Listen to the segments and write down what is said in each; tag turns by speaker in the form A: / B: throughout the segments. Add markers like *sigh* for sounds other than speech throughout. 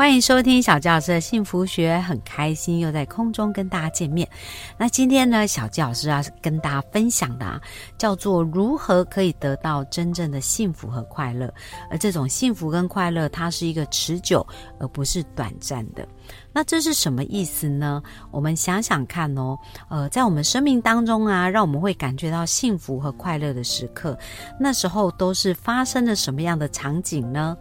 A: 欢迎收听小教师的幸福学，很开心又在空中跟大家见面。那今天呢，小教老师要跟大家分享的啊，叫做如何可以得到真正的幸福和快乐。而这种幸福跟快乐，它是一个持久，而不是短暂的。那这是什么意思呢？我们想想看哦，呃，在我们生命当中啊，让我们会感觉到幸福和快乐的时刻，那时候都是发生了什么样的场景呢？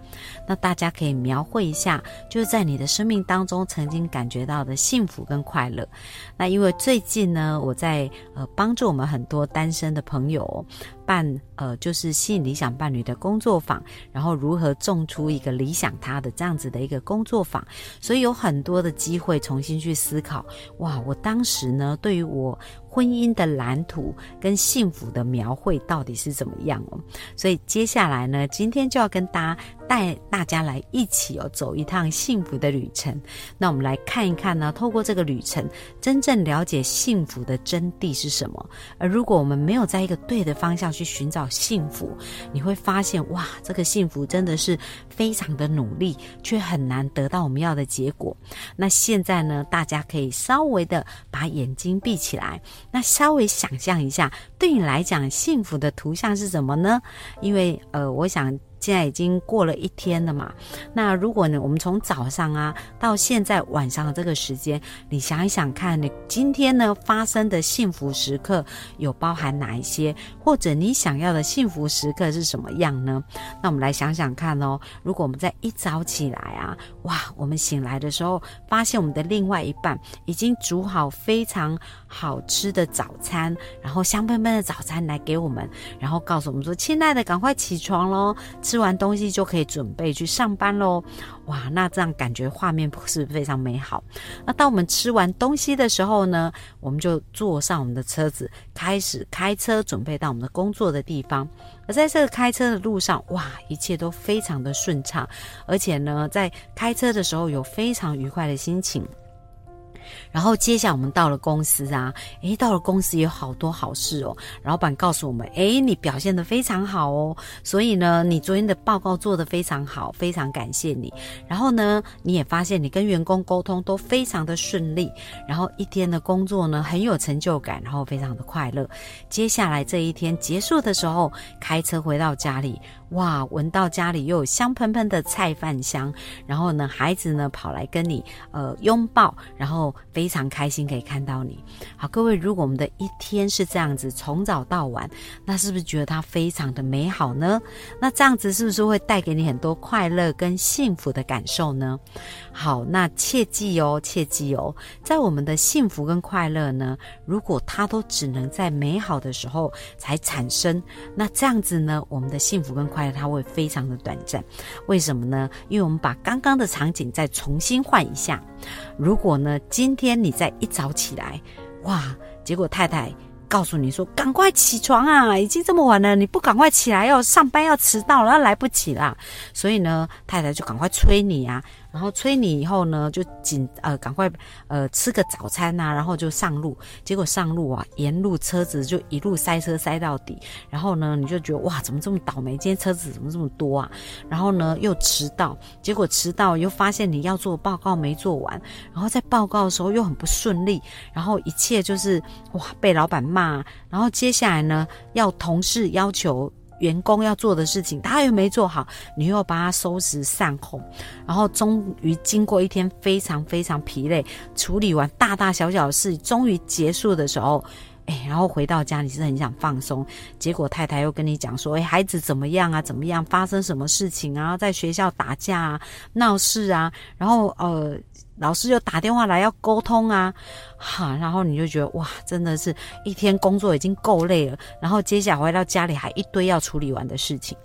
A: 那大家可以描绘一下，就是在你的生命当中曾经感觉到的幸福跟快乐。那因为最近呢，我在呃帮助我们很多单身的朋友。办呃，就是吸引理想伴侣的工作坊，然后如何种出一个理想他的这样子的一个工作坊，所以有很多的机会重新去思考。哇，我当时呢，对于我。婚姻的蓝图跟幸福的描绘到底是怎么样哦？所以接下来呢，今天就要跟大家带大家来一起哦走一趟幸福的旅程。那我们来看一看呢，透过这个旅程，真正了解幸福的真谛是什么。而如果我们没有在一个对的方向去寻找幸福，你会发现哇，这个幸福真的是非常的努力，却很难得到我们要的结果。那现在呢，大家可以稍微的把眼睛闭起来。那稍微想象一下，对你来讲，幸福的图像是什么呢？因为，呃，我想。现在已经过了一天了嘛？那如果呢，我们从早上啊到现在晚上的这个时间，你想一想看，你今天呢发生的幸福时刻有包含哪一些？或者你想要的幸福时刻是什么样呢？那我们来想想看哦。如果我们在一早起来啊，哇，我们醒来的时候，发现我们的另外一半已经煮好非常好吃的早餐，然后香喷喷的早餐来给我们，然后告诉我们说：“亲爱的，赶快起床喽！”吃完东西就可以准备去上班喽，哇，那这样感觉画面不是非常美好。那当我们吃完东西的时候呢，我们就坐上我们的车子，开始开车准备到我们的工作的地方。而在这个开车的路上，哇，一切都非常的顺畅，而且呢，在开车的时候有非常愉快的心情。然后接下来我们到了公司啊，诶，到了公司有好多好事哦。老板告诉我们，诶，你表现的非常好哦，所以呢，你昨天的报告做得非常好，非常感谢你。然后呢，你也发现你跟员工沟通都非常的顺利，然后一天的工作呢很有成就感，然后非常的快乐。接下来这一天结束的时候，开车回到家里。哇，闻到家里又有香喷喷的菜饭香，然后呢，孩子呢跑来跟你呃拥抱，然后非常开心可以看到你。好，各位，如果我们的一天是这样子从早到晚，那是不是觉得它非常的美好呢？那这样子是不是会带给你很多快乐跟幸福的感受呢？好，那切记哦，切记哦，在我们的幸福跟快乐呢，如果它都只能在美好的时候才产生，那这样子呢，我们的幸福跟快它会非常的短暂，为什么呢？因为我们把刚刚的场景再重新换一下。如果呢，今天你再一早起来，哇，结果太太告诉你说：“赶快起床啊，已经这么晚了，你不赶快起来要上班要迟到了，要来不及啦。”所以呢，太太就赶快催你啊。然后催你以后呢，就紧呃赶快呃吃个早餐呐，然后就上路。结果上路啊，沿路车子就一路塞车塞到底。然后呢，你就觉得哇，怎么这么倒霉？今天车子怎么这么多啊？然后呢，又迟到。结果迟到又发现你要做报告没做完，然后在报告的时候又很不顺利。然后一切就是哇，被老板骂。然后接下来呢，要同事要求。员工要做的事情，他又没做好，你又把他收拾善后，然后终于经过一天非常非常疲累，处理完大大小小的事，终于结束的时候，哎，然后回到家你是很想放松，结果太太又跟你讲说，哎，孩子怎么样啊？怎么样？发生什么事情啊？在学校打架啊？闹事啊？然后呃。老师又打电话来要沟通啊，哈，然后你就觉得哇，真的是一天工作已经够累了，然后接下来回到家里还一堆要处理完的事情，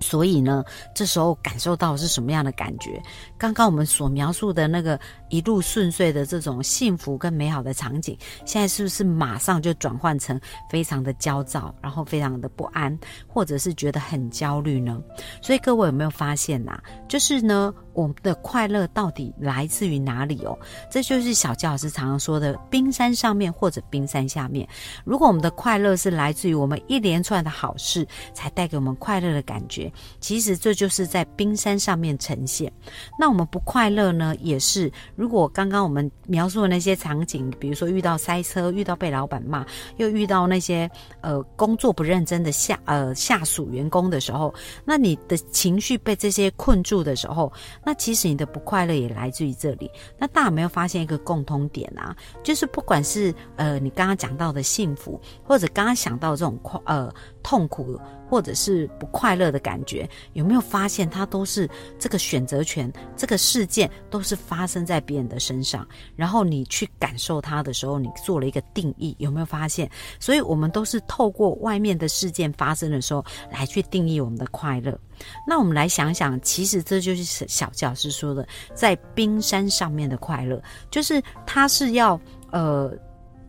A: 所以呢，这时候感受到是什么样的感觉？刚刚我们所描述的那个一路顺遂的这种幸福跟美好的场景，现在是不是马上就转换成非常的焦躁，然后非常的不安，或者是觉得很焦虑呢？所以各位有没有发现呐？就是呢。我们的快乐到底来自于哪里哦？这就是小教老师常常说的“冰山上面或者冰山下面”。如果我们的快乐是来自于我们一连串的好事才带给我们快乐的感觉，其实这就是在冰山上面呈现。那我们不快乐呢？也是如果刚刚我们描述的那些场景，比如说遇到塞车、遇到被老板骂，又遇到那些呃工作不认真的下呃下属员工的时候，那你的情绪被这些困住的时候。那其实你的不快乐也来自于这里。那大家有没有发现一个共通点啊？就是不管是呃你刚刚讲到的幸福，或者刚刚想到这种快呃痛苦，或者是不快乐的感觉，有没有发现它都是这个选择权，这个事件都是发生在别人的身上，然后你去感受它的时候，你做了一个定义，有没有发现？所以我们都是透过外面的事件发生的时候来去定义我们的快乐。那我们来想想，其实这就是小教师说的，在冰山上面的快乐，就是它是要呃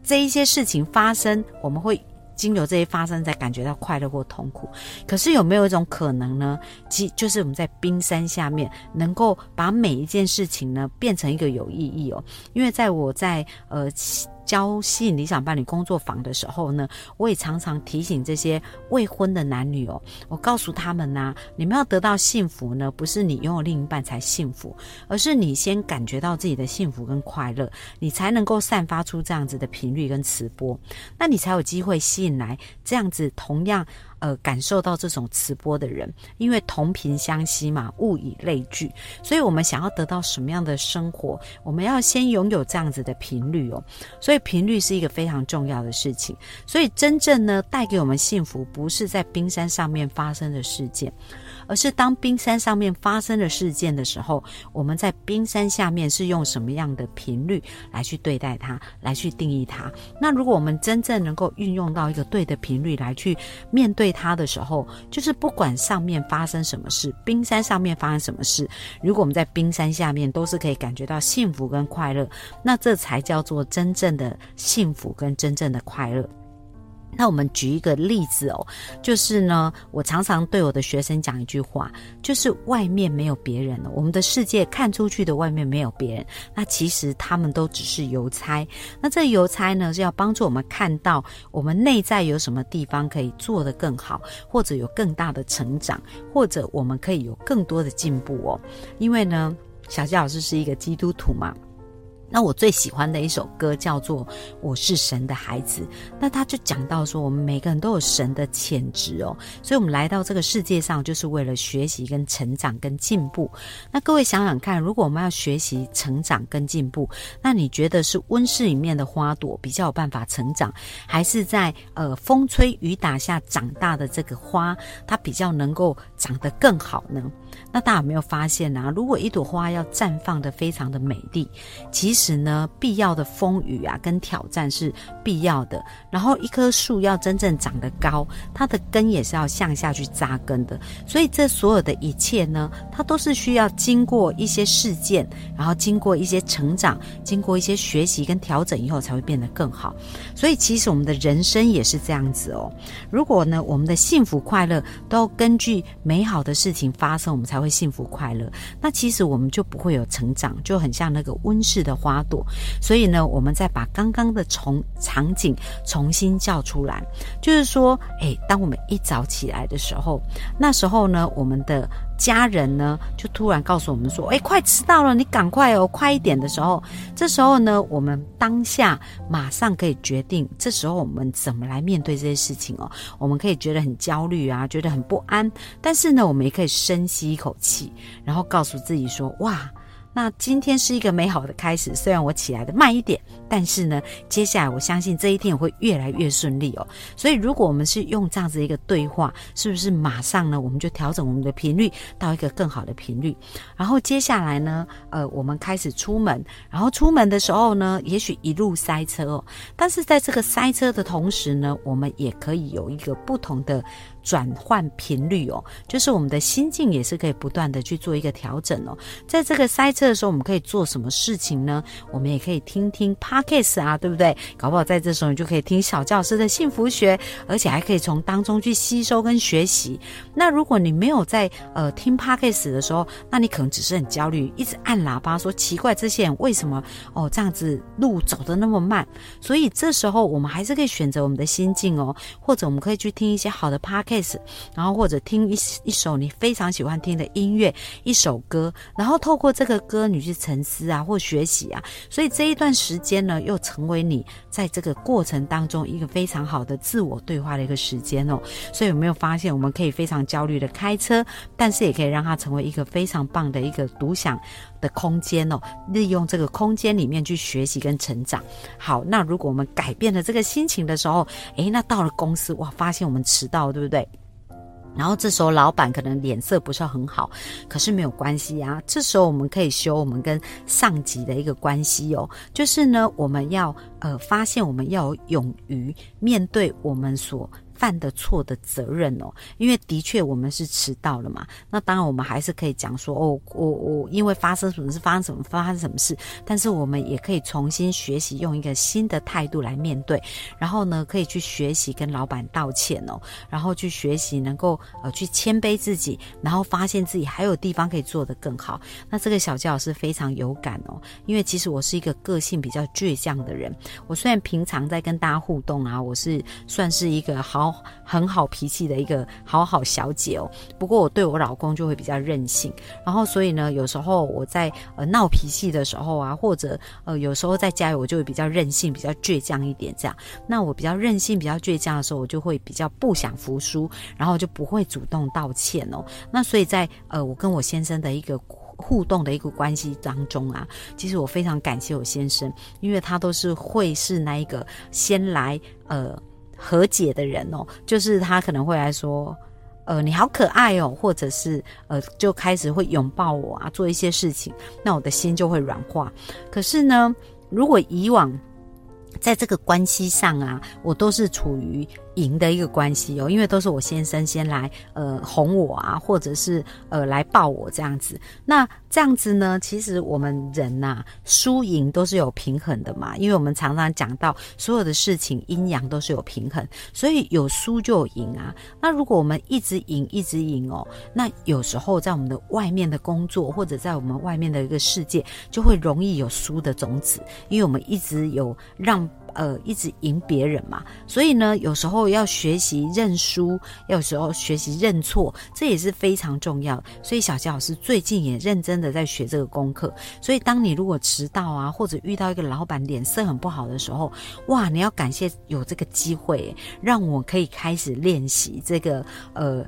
A: 这一些事情发生，我们会经由这些发生，才感觉到快乐或痛苦。可是有没有一种可能呢？其就是我们在冰山下面，能够把每一件事情呢变成一个有意义哦。因为在我在呃。教吸引理想伴侣工作坊的时候呢，我也常常提醒这些未婚的男女哦，我告诉他们呢，你们要得到幸福呢，不是你拥有另一半才幸福，而是你先感觉到自己的幸福跟快乐，你才能够散发出这样子的频率跟磁波，那你才有机会吸引来这样子同样。呃，感受到这种磁波的人，因为同频相吸嘛，物以类聚，所以我们想要得到什么样的生活，我们要先拥有这样子的频率哦。所以频率是一个非常重要的事情。所以真正呢，带给我们幸福，不是在冰山上面发生的事件。而是当冰山上面发生了事件的时候，我们在冰山下面是用什么样的频率来去对待它，来去定义它？那如果我们真正能够运用到一个对的频率来去面对它的时候，就是不管上面发生什么事，冰山上面发生什么事，如果我们在冰山下面都是可以感觉到幸福跟快乐，那这才叫做真正的幸福跟真正的快乐。那我们举一个例子哦，就是呢，我常常对我的学生讲一句话，就是外面没有别人了，我们的世界看出去的外面没有别人，那其实他们都只是邮差。那这邮差呢，是要帮助我们看到我们内在有什么地方可以做得更好，或者有更大的成长，或者我们可以有更多的进步哦。因为呢，小吉老师是一个基督徒嘛。那我最喜欢的一首歌叫做《我是神的孩子》，那他就讲到说，我们每个人都有神的潜质哦，所以我们来到这个世界上就是为了学习、跟成长、跟进步。那各位想想看，如果我们要学习、成长跟进步，那你觉得是温室里面的花朵比较有办法成长，还是在呃风吹雨打下长大的这个花，它比较能够长得更好呢？那大家有没有发现呢？如果一朵花要绽放的非常的美丽，其实呢，必要的风雨啊跟挑战是必要的。然后一棵树要真正长得高，它的根也是要向下去扎根的。所以这所有的一切呢，它都是需要经过一些事件，然后经过一些成长，经过一些学习跟调整以后，才会变得更好。所以其实我们的人生也是这样子哦。如果呢，我们的幸福快乐都根据每美好的事情发生，我们才会幸福快乐。那其实我们就不会有成长，就很像那个温室的花朵。所以呢，我们再把刚刚的从场景重新叫出来，就是说，诶，当我们一早起来的时候，那时候呢，我们的家人呢，就突然告诉我们说，哎，快迟到了，你赶快哦，快一点的时候，这时候呢，我们当下马上可以决定，这时候我们怎么来面对这些事情哦。我们可以觉得很焦虑啊，觉得很不安，但是呢，我们也可以深吸一口气，然后告诉自己说，哇。那今天是一个美好的开始，虽然我起来的慢一点，但是呢，接下来我相信这一天也会越来越顺利哦。所以，如果我们是用这样子一个对话，是不是马上呢，我们就调整我们的频率到一个更好的频率？然后接下来呢，呃，我们开始出门，然后出门的时候呢，也许一路塞车哦，但是在这个塞车的同时呢，我们也可以有一个不同的。转换频率哦，就是我们的心境也是可以不断的去做一个调整哦。在这个塞车的时候，我们可以做什么事情呢？我们也可以听听 podcast 啊，对不对？搞不好在这时候你就可以听小教师的幸福学，而且还可以从当中去吸收跟学习。那如果你没有在呃听 podcast 的时候，那你可能只是很焦虑，一直按喇叭说奇怪，这些人为什么哦这样子路走的那么慢？所以这时候我们还是可以选择我们的心境哦，或者我们可以去听一些好的 podcast，然后或者听一一首你非常喜欢听的音乐，一首歌，然后透过这个歌你去沉思啊，或学习啊。所以这一段时间呢，又成为你在这个过程当中一个非常好的自我对话的一个时间哦。所以有没有发现，我们可以非常焦虑的开车，但是也可以让它成为一个非常棒的一个独享的空间哦。利用这个空间里面去学习跟成长。好，那如果我们改变了这个心情的时候，诶，那到了公司哇，发现我们迟到，对不对？然后这时候老板可能脸色不是很好，可是没有关系啊。这时候我们可以修我们跟上级的一个关系哦，就是呢，我们要呃发现我们要勇于面对我们所。犯的错的责任哦，因为的确我们是迟到了嘛。那当然我们还是可以讲说哦，我我因为发生什么事，发生什么发生什么事，但是我们也可以重新学习，用一个新的态度来面对。然后呢，可以去学习跟老板道歉哦，然后去学习能够呃去谦卑自己，然后发现自己还有地方可以做得更好。那这个小教师非常有感哦，因为其实我是一个个性比较倔强的人。我虽然平常在跟大家互动啊，我是算是一个好。很好脾气的一个好好小姐哦，不过我对我老公就会比较任性，然后所以呢，有时候我在呃闹脾气的时候啊，或者呃有时候在家里，我就会比较任性、比较倔强一点这样。那我比较任性、比较倔强的时候，我就会比较不想服输，然后就不会主动道歉哦。那所以在呃我跟我先生的一个互动的一个关系当中啊，其实我非常感谢我先生，因为他都是会是那一个先来呃。和解的人哦，就是他可能会来说，呃，你好可爱哦，或者是呃，就开始会拥抱我啊，做一些事情，那我的心就会软化。可是呢，如果以往在这个关系上啊，我都是处于。赢的一个关系哦，因为都是我先生先来呃哄我啊，或者是呃来抱我这样子。那这样子呢，其实我们人呐，输赢都是有平衡的嘛。因为我们常常讲到所有的事情阴阳都是有平衡，所以有输就有赢啊。那如果我们一直赢一直赢哦，那有时候在我们的外面的工作或者在我们外面的一个世界，就会容易有输的种子，因为我们一直有让。呃，一直赢别人嘛，所以呢，有时候要学习认输，有时候学习认错，这也是非常重要。所以小杰老师最近也认真的在学这个功课。所以，当你如果迟到啊，或者遇到一个老板脸色很不好的时候，哇，你要感谢有这个机会，让我可以开始练习这个呃。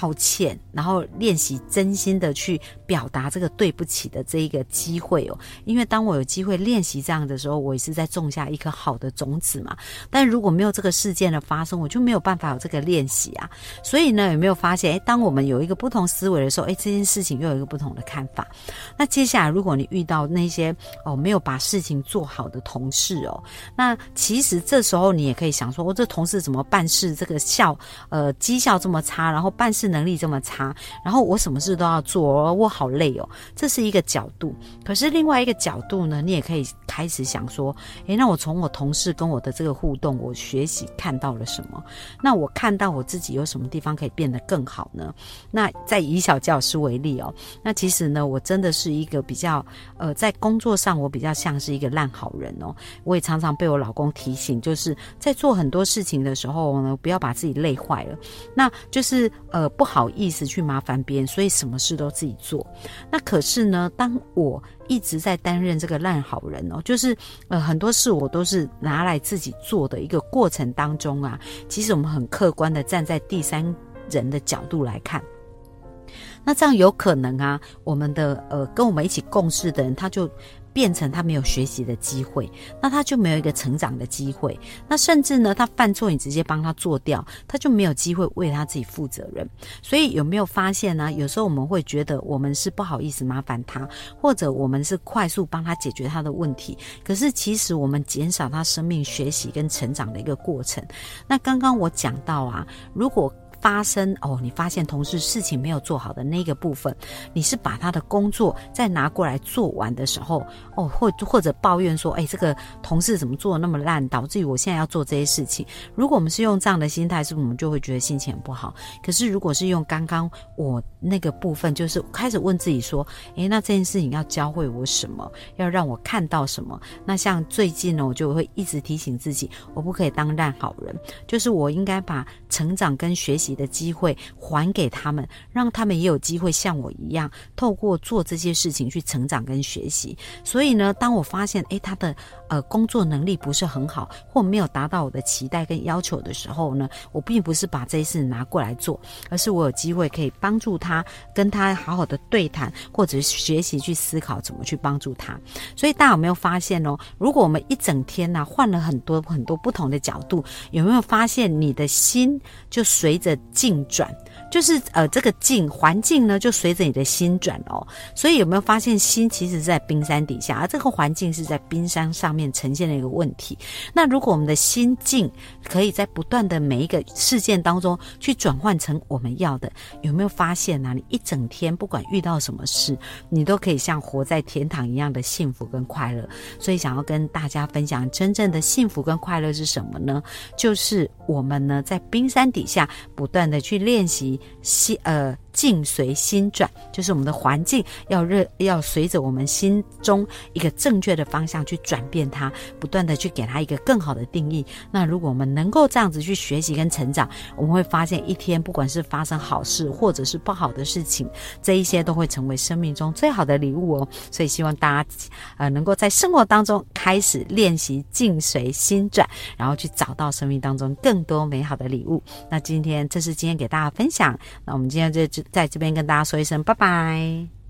A: 道歉，然后练习真心的去表达这个对不起的这一个机会哦。因为当我有机会练习这样的时候，我也是在种下一颗好的种子嘛。但如果没有这个事件的发生，我就没有办法有这个练习啊。所以呢，有没有发现？诶，当我们有一个不同思维的时候，诶，这件事情又有一个不同的看法。那接下来，如果你遇到那些哦没有把事情做好的同事哦，那其实这时候你也可以想说，我这同事怎么办事？这个效呃绩效这么差，然后办事。能力这么差，然后我什么事都要做，我好累哦。这是一个角度，可是另外一个角度呢，你也可以开始想说，诶，那我从我同事跟我的这个互动，我学习看到了什么？那我看到我自己有什么地方可以变得更好呢？那在以小教师为例哦，那其实呢，我真的是一个比较呃，在工作上我比较像是一个烂好人哦。我也常常被我老公提醒，就是在做很多事情的时候呢，不要把自己累坏了。那就是呃。不好意思去麻烦别人，所以什么事都自己做。那可是呢，当我一直在担任这个烂好人哦，就是呃很多事我都是拿来自己做的一个过程当中啊，其实我们很客观的站在第三人的角度来看，那这样有可能啊，我们的呃跟我们一起共事的人他就。变成他没有学习的机会，那他就没有一个成长的机会。那甚至呢，他犯错，你直接帮他做掉，他就没有机会为他自己负责任。所以有没有发现呢？有时候我们会觉得我们是不好意思麻烦他，或者我们是快速帮他解决他的问题。可是其实我们减少他生命学习跟成长的一个过程。那刚刚我讲到啊，如果发生哦，你发现同事事情没有做好的那个部分，你是把他的工作再拿过来做完的时候，哦，或或者抱怨说，哎，这个同事怎么做的那么烂，导致于我现在要做这些事情。如果我们是用这样的心态，是不是我们就会觉得心情很不好？可是如果是用刚刚我那个部分，就是开始问自己说，哎，那这件事情要教会我什么？要让我看到什么？那像最近呢，我就会一直提醒自己，我不可以当烂好人，就是我应该把 *laughs* 成长跟学习的机会还给他们，让他们也有机会像我一样，透过做这些事情去成长跟学习。所以呢，当我发现诶他的呃工作能力不是很好，或没有达到我的期待跟要求的时候呢，我并不是把这些事拿过来做，而是我有机会可以帮助他，跟他好好的对谈，或者学习去思考怎么去帮助他。所以大家有没有发现哦？如果我们一整天呢换了很多很多不同的角度，有没有发现你的心就随着进转？就是呃，这个境环境呢，就随着你的心转哦。所以有没有发现，心其实在冰山底下，而这个环境是在冰山上面呈现的一个问题。那如果我们的心境可以在不断的每一个事件当中去转换成我们要的，有没有发现呢？你一整天不管遇到什么事，你都可以像活在天堂一样的幸福跟快乐。所以想要跟大家分享，真正的幸福跟快乐是什么呢？就是我们呢在冰山底下不断的去练习。心呃。境随心转，就是我们的环境要热，要随着我们心中一个正确的方向去转变它，不断的去给它一个更好的定义。那如果我们能够这样子去学习跟成长，我们会发现一天不管是发生好事或者是不好的事情，这一些都会成为生命中最好的礼物哦。所以希望大家呃能够在生活当中开始练习境随心转，然后去找到生命当中更多美好的礼物。那今天这是今天给大家分享，那我们今天就就。在这边跟大家说一声拜拜。